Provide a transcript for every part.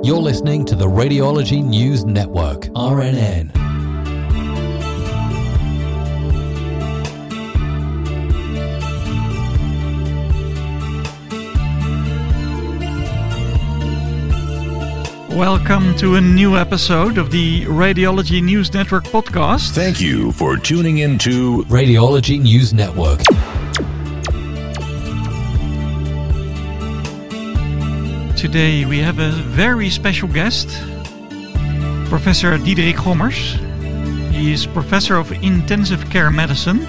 You're listening to the Radiology News Network, RNN. Welcome to a new episode of the Radiology News Network podcast. Thank you for tuning in to Radiology News Network. Today we have a very special guest, Professor Diederik Gommers. He is Professor of Intensive Care Medicine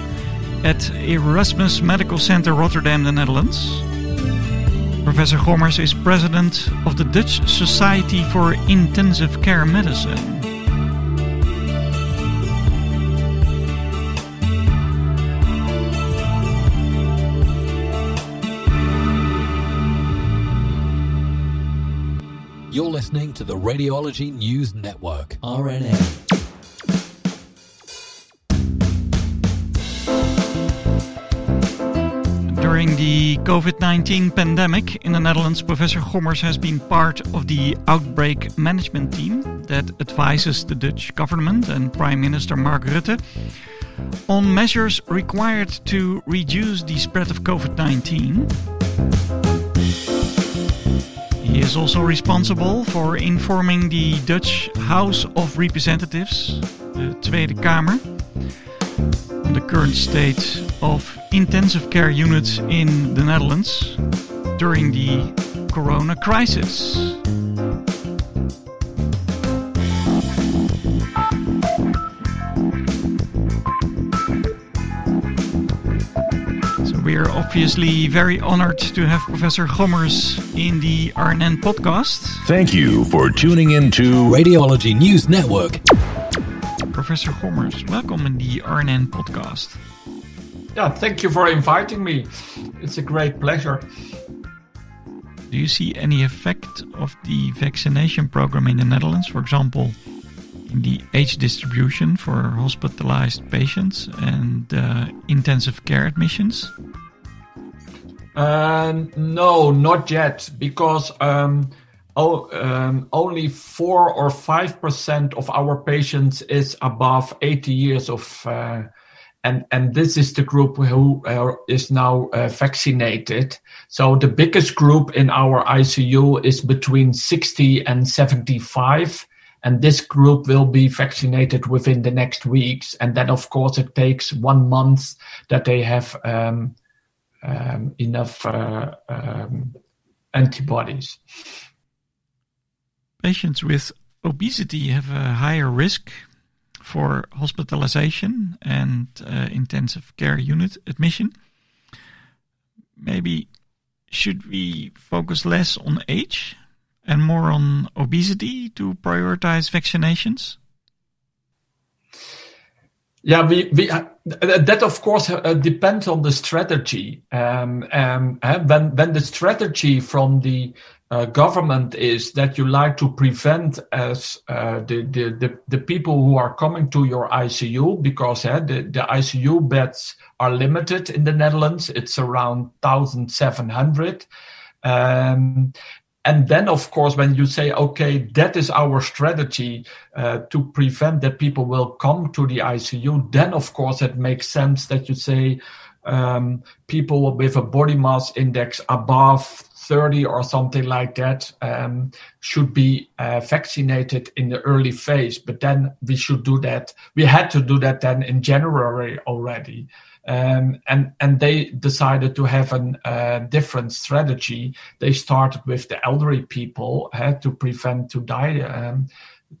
at Erasmus Medical Center Rotterdam, the Netherlands. Professor Gommers is president of the Dutch Society for Intensive Care Medicine. To the Radiology News Network, RNN. During the COVID 19 pandemic in the Netherlands, Professor Gommers has been part of the outbreak management team that advises the Dutch government and Prime Minister Mark Rutte on measures required to reduce the spread of COVID 19. He is also responsible for informing the Dutch House of Representatives, the Tweede Kamer, on the current state of intensive care units in the Netherlands during the corona crisis. So we are obviously very honored to have Professor Gommers in the RNN podcast. Thank you for tuning in to Radiology News Network. Professor Gommers, welcome in the RNN podcast. Yeah, thank you for inviting me. It's a great pleasure. Do you see any effect of the vaccination program in the Netherlands, for example, in the age distribution for hospitalized patients and uh, intensive care admissions? Uh, no, not yet, because um, oh, um, only four or five percent of our patients is above 80 years of, uh, and and this is the group who uh, is now uh, vaccinated. So the biggest group in our ICU is between 60 and 75. And this group will be vaccinated within the next weeks. And then, of course, it takes one month that they have um, um, enough uh, um, antibodies. Patients with obesity have a higher risk for hospitalization and uh, intensive care unit admission. Maybe should we focus less on age and more on obesity to prioritize vaccinations? Yeah, we, we uh, that of course uh, depends on the strategy. Um, um, uh, when when the strategy from the uh, government is that you like to prevent as uh, the, the, the the people who are coming to your ICU because uh, the the ICU beds are limited in the Netherlands. It's around thousand seven hundred. Um, and then, of course, when you say, okay, that is our strategy uh, to prevent that people will come to the ICU, then, of course, it makes sense that you say um, people with a body mass index above 30 or something like that um, should be uh, vaccinated in the early phase. But then we should do that. We had to do that then in January already. Um, and and they decided to have a uh, different strategy. They started with the elderly people uh, to prevent to die, um,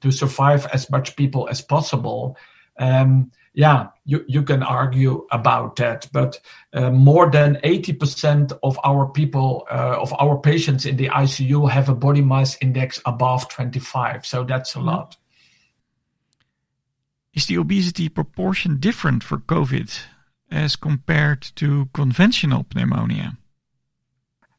to survive as much people as possible. Um, yeah, you, you can argue about that, but uh, more than 80% of our people, uh, of our patients in the ICU have a body mass index above 25. So that's a lot. Is the obesity proportion different for COVID as compared to conventional pneumonia?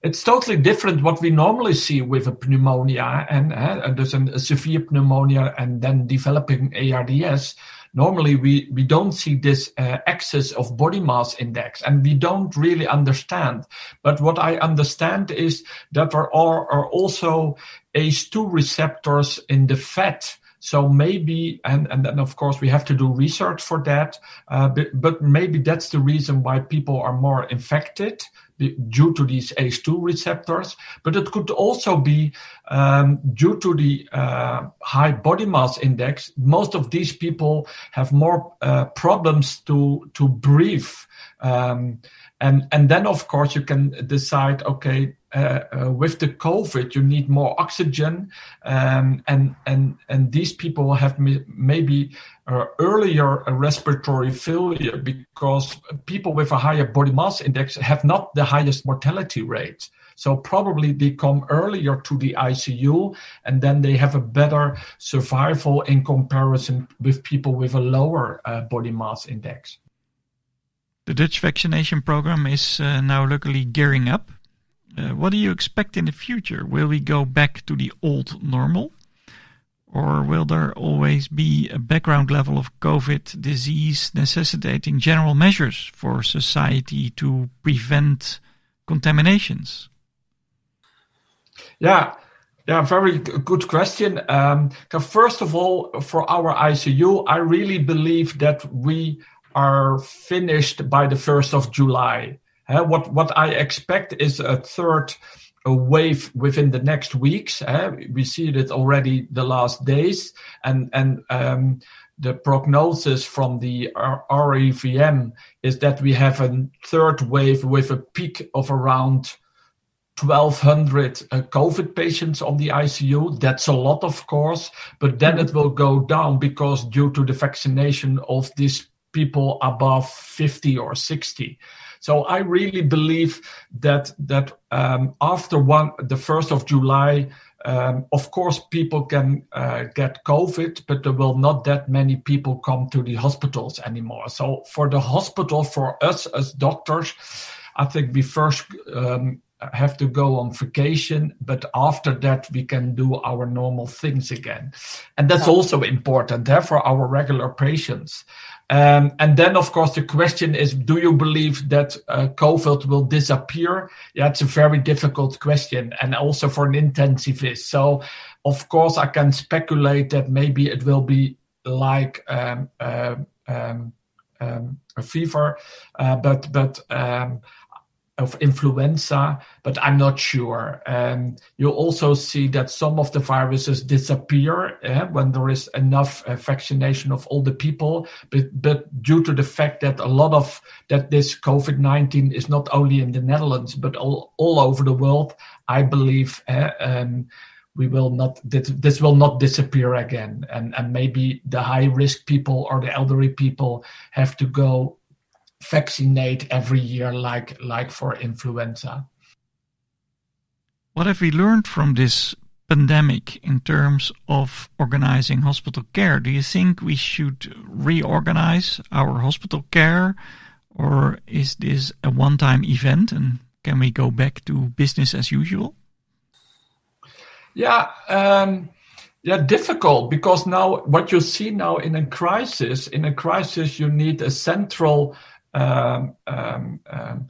It's totally different what we normally see with a pneumonia and uh, there's a, a severe pneumonia and then developing ARDS. Normally, we, we don't see this uh, excess of body mass index and we don't really understand. But what I understand is that there are, are also ACE2 receptors in the fat. So maybe, and, and then of course we have to do research for that, uh, but, but maybe that's the reason why people are more infected due to these ACE2 receptors, but it could also be um, due to the uh, high body mass index. Most of these people have more uh, problems to to breathe. Um, and and then of course you can decide okay uh, uh, with the covid you need more oxygen um, and and and these people have maybe uh, earlier respiratory failure because people with a higher body mass index have not the highest mortality rate so probably they come earlier to the ICU and then they have a better survival in comparison with people with a lower uh, body mass index. The Dutch vaccination program is uh, now luckily gearing up. Uh, what do you expect in the future? Will we go back to the old normal? Or will there always be a background level of COVID disease necessitating general measures for society to prevent contaminations? Yeah, yeah, very good question. Um, first of all, for our ICU, I really believe that we are finished by the 1st of July. Uh, what, what I expect is a third a wave within the next weeks. Uh, we see it already the last days, and and um, the prognosis from the RIVM is that we have a third wave with a peak of around 1,200 uh, COVID patients on the ICU. That's a lot, of course, but then it will go down because due to the vaccination of these people above 50 or 60. So I really believe that that um, after one the first of July, um, of course people can uh, get COVID, but there will not that many people come to the hospitals anymore. So for the hospital, for us as doctors, I think we first um, have to go on vacation, but after that we can do our normal things again, and that's also important there for our regular patients. Um, and then, of course, the question is, do you believe that uh, COVID will disappear? Yeah, it's a very difficult question, and also for an intensivist. So, of course, I can speculate that maybe it will be like um, uh, um, um a fever, uh, but but um, of influenza, but I'm not sure. Um, you also see that some of the viruses disappear eh, when there is enough uh, vaccination of all the people, but, but due to the fact that a lot of that this COVID-19 is not only in the Netherlands, but all, all over the world, I believe uh, um, we will not this, this will not disappear again and and maybe the high risk people or the elderly people have to go vaccinate every year like like for influenza. What have we learned from this pandemic in terms of organizing hospital care? Do you think we should reorganize our hospital care or is this a one-time event and can we go back to business as usual? Yeah, um, yeah, difficult because now what you see now in a crisis, in a crisis, you need a central um, um, um,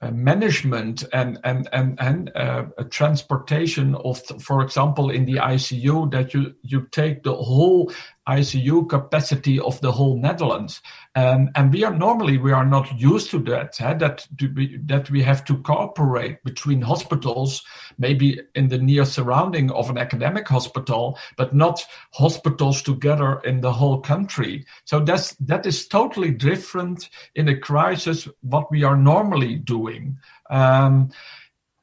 uh, management and and and and uh, transportation of, for example, in the ICU, that you you take the whole ICU capacity of the whole Netherlands. Um, and we are normally we are not used to that. that be, that we have to cooperate between hospitals, maybe in the near surrounding of an academic hospital, but not hospitals together in the whole country. So that's that is totally different in a crisis what we are normally doing. Um,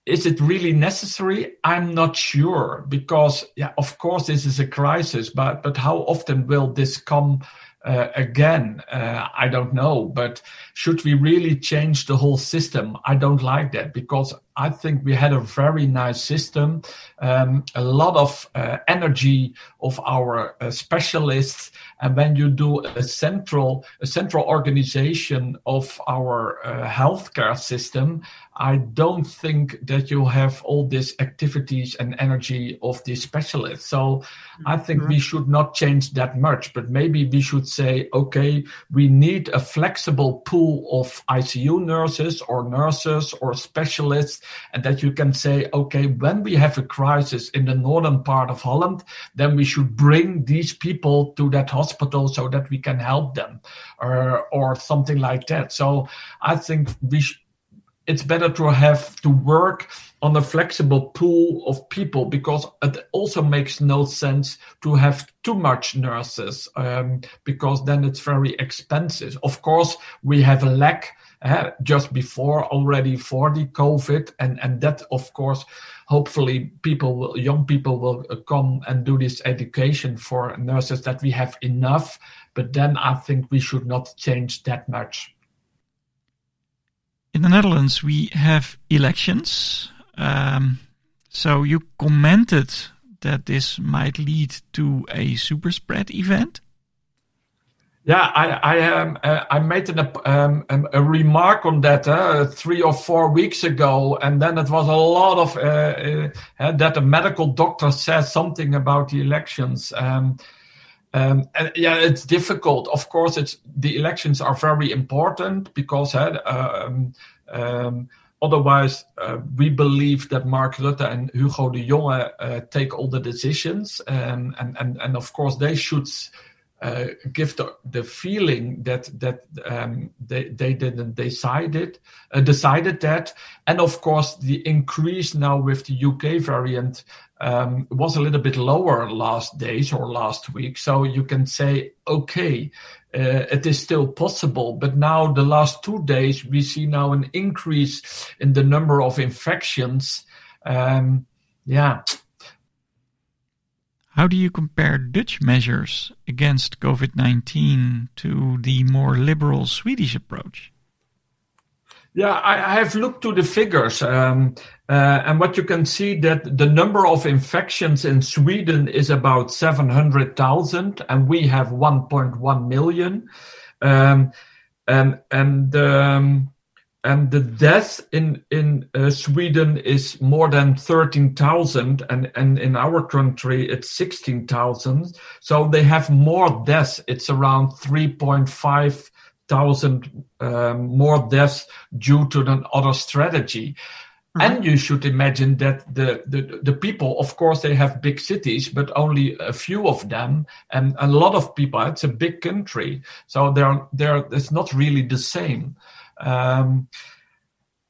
is it really necessary? I'm not sure because, yeah, of course, this is a crisis, but but how often will this come uh, again? Uh, I don't know. But should we really change the whole system? I don't like that because I think we had a very nice system, um, a lot of uh, energy of our uh, specialists, and when you do a central a central organization of our uh, healthcare system, I don't think that you have all these activities and energy of the specialists. So I think mm-hmm. we should not change that much, but maybe we should say, okay, we need a flexible pool of ICU nurses or nurses or specialists and that you can say, okay, when we have a crisis in the northern part of Holland, then we should bring these people to that hospital so that we can help them, or or something like that. So I think we. Sh- it's better to have to work on a flexible pool of people because it also makes no sense to have too much nurses um, because then it's very expensive. Of course, we have a lack uh, just before already for the COVID, and and that of course, hopefully, people will, young people will come and do this education for nurses that we have enough. But then I think we should not change that much. In the Netherlands, we have elections. Um, so you commented that this might lead to a super spread event. Yeah, I I um, uh, I made an, um, um, a remark on that uh, three or four weeks ago, and then it was a lot of uh, uh that a medical doctor said something about the elections. Um, um, and yeah, it's difficult. Of course, it's the elections are very important because uh, um, otherwise, uh, we believe that Mark Rutte and Hugo de Jonge uh, take all the decisions, and and and of course they should. Uh, give the, the feeling that that um, they they didn't decide it, uh, decided that, and of course the increase now with the UK variant um, was a little bit lower last days or last week. So you can say, okay, uh, it is still possible. But now the last two days, we see now an increase in the number of infections. Um, yeah. How do you compare Dutch measures against COVID 19 to the more liberal Swedish approach? Yeah, I, I have looked to the figures, um, uh, and what you can see that the number of infections in Sweden is about seven hundred thousand, and we have one point one million, um, and and um, and the death in in uh, Sweden is more than thirteen thousand, and and in our country it's sixteen thousand. So they have more deaths. It's around three point five thousand um, more deaths due to the other strategy. Mm-hmm. And you should imagine that the, the, the people, of course, they have big cities, but only a few of them, and a lot of people. It's a big country, so they're they're it's not really the same. Um,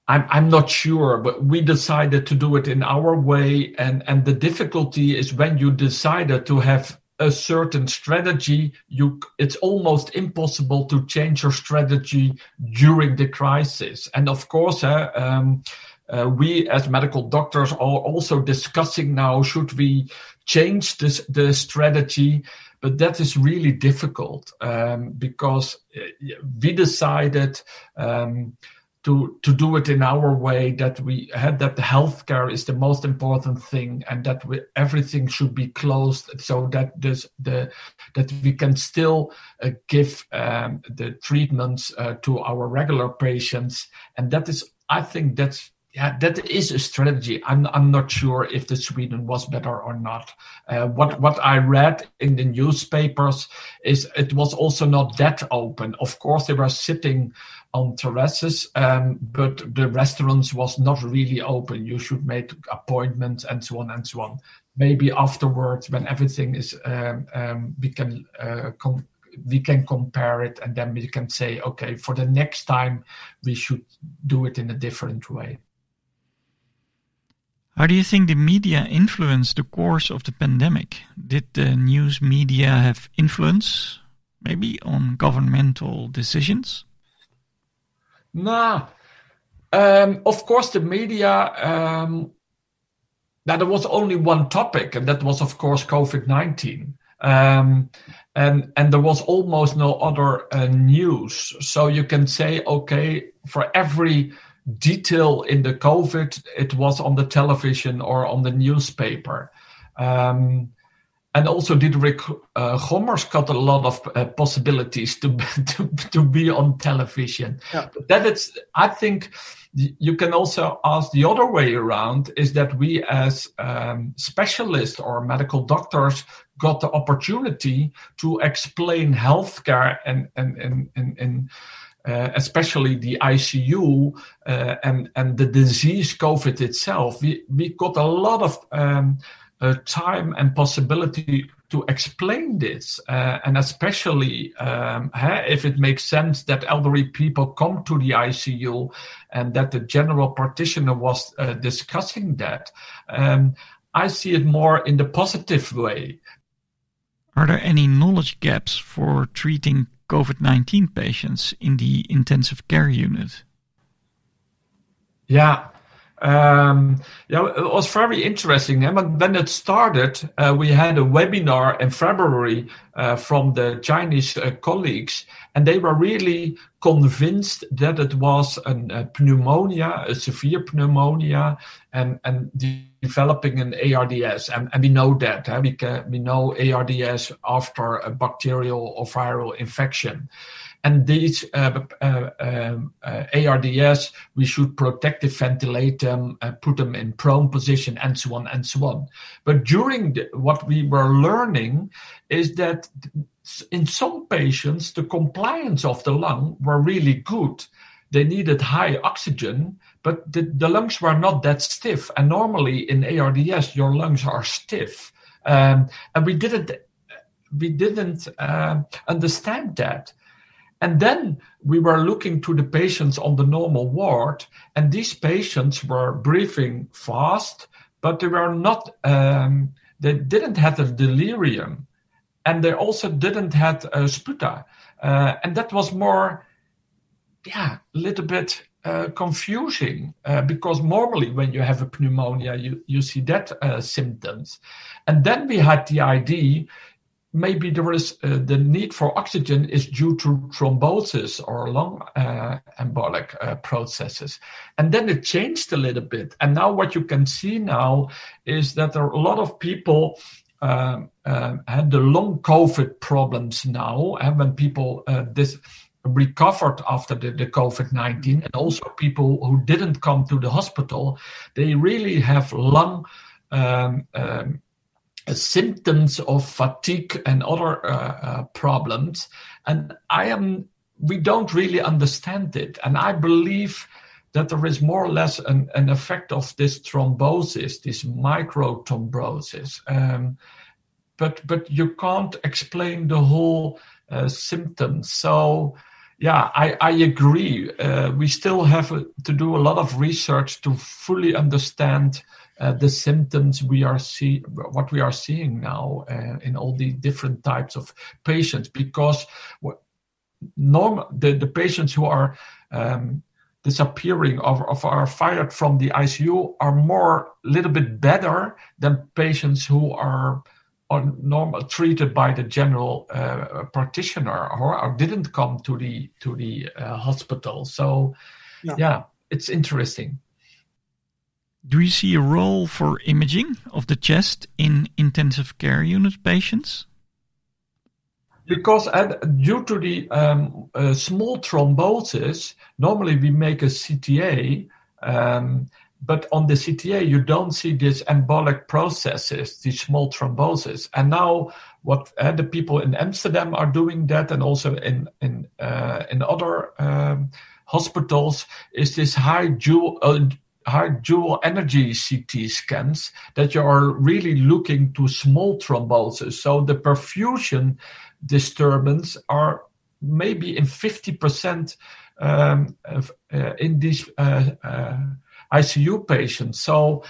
I'm I'm not sure, but we decided to do it in our way, and and the difficulty is when you decided to have a certain strategy, you it's almost impossible to change your strategy during the crisis. And of course, uh, um, uh, we as medical doctors are also discussing now should we change this the strategy. But that is really difficult um, because uh, we decided um, to to do it in our way that we had that the healthcare is the most important thing and that we, everything should be closed so that the that we can still uh, give um, the treatments uh, to our regular patients. And that is i think that's yeah, that is a strategy. I'm I'm not sure if the Sweden was better or not. Uh, what what I read in the newspapers is it was also not that open. Of course, they were sitting on terraces, um, but the restaurants was not really open. You should make appointments and so on and so on. Maybe afterwards, when everything is, um, um, we can uh, com- we can compare it, and then we can say, okay, for the next time, we should do it in a different way. How do you think the media influenced the course of the pandemic? Did the news media have influence, maybe, on governmental decisions? No. Um, of course, the media. Um, now there was only one topic, and that was, of course, COVID nineteen, um, and and there was almost no other uh, news. So you can say, okay, for every detail in the COVID, it was on the television or on the newspaper. Um, and also Diederik uh, Gommers got a lot of uh, possibilities to, to to be on television. Yeah. But that it's, I think, you can also ask the other way around: is that we as um, specialists or medical doctors got the opportunity to explain healthcare and and and and. and uh, especially the ICU uh, and and the disease COVID itself, we we got a lot of um, uh, time and possibility to explain this, uh, and especially um, if it makes sense that elderly people come to the ICU and that the general practitioner was uh, discussing that. Um, I see it more in the positive way. Are there any knowledge gaps for treating COVID 19 patients in the intensive care unit? Yeah, um, yeah, it was very interesting. And when it started, uh, we had a webinar in February uh, from the Chinese uh, colleagues, and they were really convinced that it was an, a pneumonia, a severe pneumonia, and, and developing an ARDS. And, and we know that. Huh? We, can, we know ARDS after a bacterial or viral infection. And these uh, uh, um, uh, ARDS, we should protective ventilate them, uh, put them in prone position, and so on and so on. But during the, what we were learning is that in some patients, the compliance of the lung were really good. They needed high oxygen, but the, the lungs were not that stiff. And normally in ARDS, your lungs are stiff. Um, and we didn't we didn't uh, understand that. And then we were looking to the patients on the normal ward, and these patients were breathing fast, but they were not, um, they didn't have a delirium, and they also didn't have a sputa. Uh, and that was more, yeah, a little bit uh, confusing uh, because normally when you have a pneumonia, you, you see that uh, symptoms. And then we had the idea maybe there is uh, the need for oxygen is due to thrombosis or lung uh, embolic uh, processes. And then it changed a little bit. And now what you can see now is that there are a lot of people um, uh, had the long covid problems now and when people uh, this recovered after the, the covid-19 and also people who didn't come to the hospital they really have lung um, um, symptoms of fatigue and other uh, uh, problems. And I am, we don't really understand it. And I believe that there is more or less an, an effect of this thrombosis, this microthrombosis. Um, but but you can't explain the whole uh, symptoms. So yeah, I, I agree. Uh, we still have to do a lot of research to fully understand uh, the symptoms we are see what we are seeing now uh, in all the different types of patients because normal the, the patients who are um, disappearing or, or, are fired from the ICU are more a little bit better than patients who are are normal treated by the general uh, practitioner or, or, didn't come to the to the uh, hospital. So, yeah. yeah, it's interesting. Do you see a role for imaging of the chest in intensive care unit patients? Because uh, due to the um, uh, small thrombosis, normally we make a CTA, um, but on the CTA you don't see these embolic processes, these small thromboses. And now, what uh, the people in Amsterdam are doing that, and also in in uh, in other um, hospitals, is this high dual high dual energy CT scans that you are really looking to small thrombosis. So the perfusion disturbance are maybe in 50% um, uh, in these uh, uh, ICU patients. So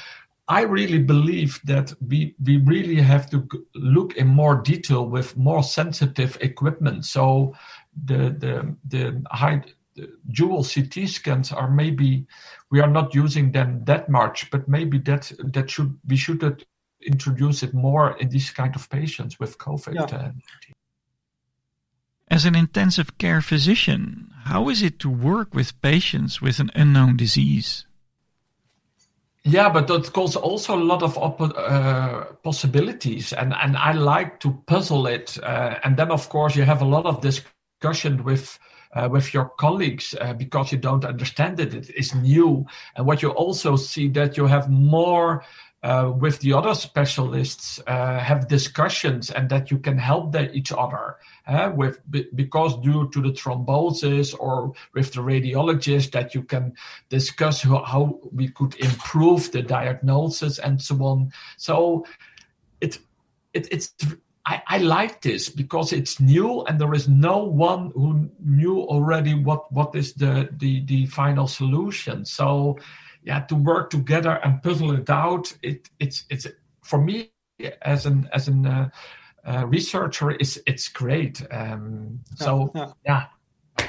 I really believe that we, we really have to look in more detail with more sensitive equipment. So the, the, the high dual CT scans are maybe we are not using them that much, but maybe that that should we should introduce it more in these kind of patients with COVID. Yeah. As an intensive care physician, how is it to work with patients with an unknown disease? Yeah, but that calls also a lot of uh, possibilities, and and I like to puzzle it. Uh, and then, of course, you have a lot of discussion with uh, with your colleagues uh, because you don't understand it. It is new. And what you also see that you have more uh, with the other specialists uh, have discussions and that you can help the, each other uh, with because due to the thrombosis or with the radiologist that you can discuss how, how we could improve the diagnosis and so on so it, it it's I, I, like this because it's new and there is no one who knew already what what is the the, the final solution so yeah to work together and puzzle it out it it's it's for me as an as an uh, uh, researcher is it's great um, so yeah, yeah.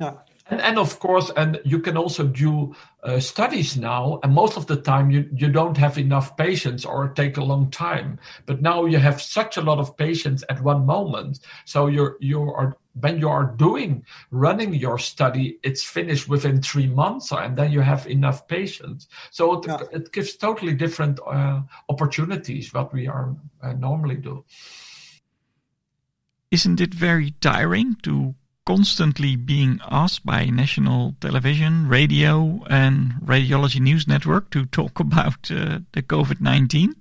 yeah. And, and, of course, and you can also do uh, studies now. And most of the time, you, you don't have enough patients or take a long time. But now you have such a lot of patients at one moment. So you're you are when you are doing running your study, it's finished within three months, and then you have enough patients. So it, yeah. it gives totally different uh, opportunities what we are uh, normally do. Isn't it very tiring to constantly being asked by national television, radio, and Radiology News Network to talk about uh, the COVID 19?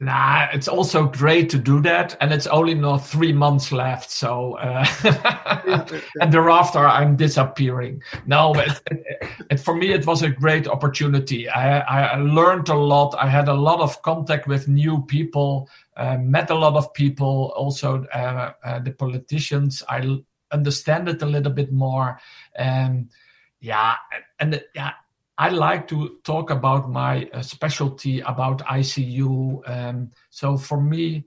Nah, it's also great to do that, and it's only not three months left. So, uh, and thereafter, I'm disappearing. No, it, it, it, for me, it was a great opportunity. I, I, learned a lot. I had a lot of contact with new people, uh, met a lot of people. Also, uh, uh the politicians. I understand it a little bit more. and yeah, and yeah, I like to talk about my uh, specialty about ICU. Um, so for me,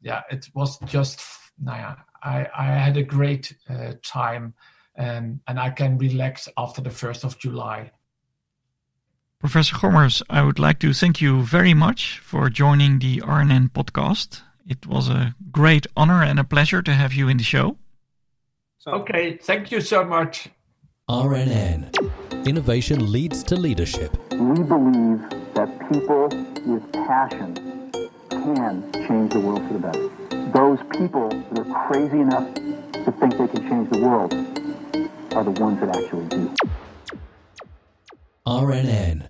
yeah, it was just, nah, I, I had a great uh, time um, and I can relax after the 1st of July. Professor Gommers, I would like to thank you very much for joining the RNN podcast. It was a great honor and a pleasure to have you in the show. Okay, thank you so much. RNN. Innovation leads to leadership. We believe that people with passion can change the world for the better. Those people that are crazy enough to think they can change the world are the ones that actually do. RNN